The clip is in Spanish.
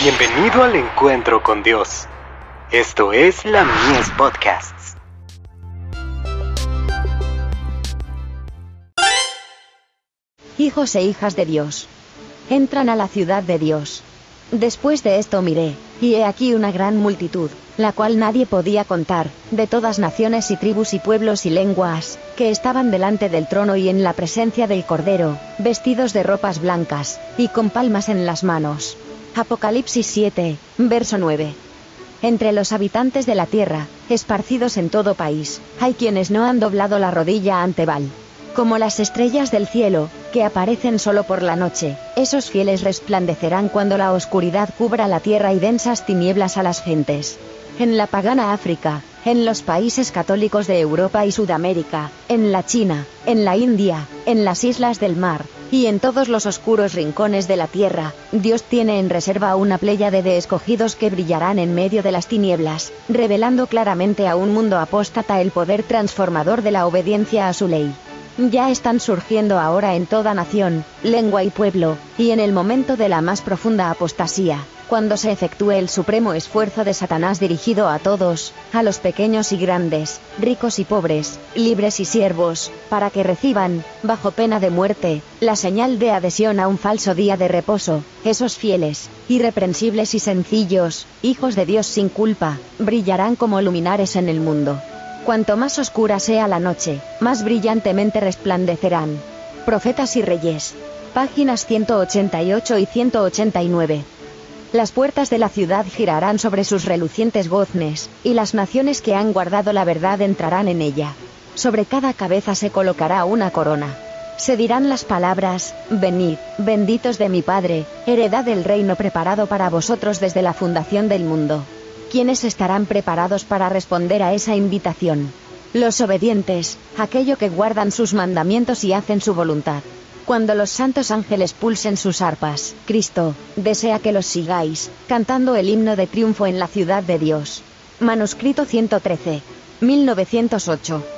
Bienvenido al encuentro con Dios. Esto es la Mies Podcasts. Hijos e hijas de Dios. Entran a la ciudad de Dios. Después de esto miré, y he aquí una gran multitud, la cual nadie podía contar, de todas naciones y tribus y pueblos y lenguas, que estaban delante del trono y en la presencia del Cordero, vestidos de ropas blancas, y con palmas en las manos. Apocalipsis 7, verso 9. Entre los habitantes de la tierra, esparcidos en todo país, hay quienes no han doblado la rodilla ante Baal. Como las estrellas del cielo, que aparecen solo por la noche, esos fieles resplandecerán cuando la oscuridad cubra la tierra y densas tinieblas a las gentes. En la pagana África, en los países católicos de Europa y Sudamérica, en la China, en la India, en las islas del mar, y en todos los oscuros rincones de la tierra, Dios tiene en reserva una pléyade de escogidos que brillarán en medio de las tinieblas, revelando claramente a un mundo apóstata el poder transformador de la obediencia a su ley. Ya están surgiendo ahora en toda nación, lengua y pueblo, y en el momento de la más profunda apostasía, cuando se efectúe el supremo esfuerzo de Satanás dirigido a todos, a los pequeños y grandes, ricos y pobres, libres y siervos, para que reciban, bajo pena de muerte, la señal de adhesión a un falso día de reposo, esos fieles, irreprensibles y sencillos, hijos de Dios sin culpa, brillarán como luminares en el mundo. Cuanto más oscura sea la noche, más brillantemente resplandecerán. Profetas y Reyes. Páginas 188 y 189. Las puertas de la ciudad girarán sobre sus relucientes goznes, y las naciones que han guardado la verdad entrarán en ella. Sobre cada cabeza se colocará una corona. Se dirán las palabras, Venid, benditos de mi Padre, heredad del reino preparado para vosotros desde la fundación del mundo. ¿Quiénes estarán preparados para responder a esa invitación? Los obedientes, aquello que guardan sus mandamientos y hacen su voluntad. Cuando los santos ángeles pulsen sus arpas, Cristo, desea que los sigáis, cantando el himno de triunfo en la ciudad de Dios. Manuscrito 113. 1908.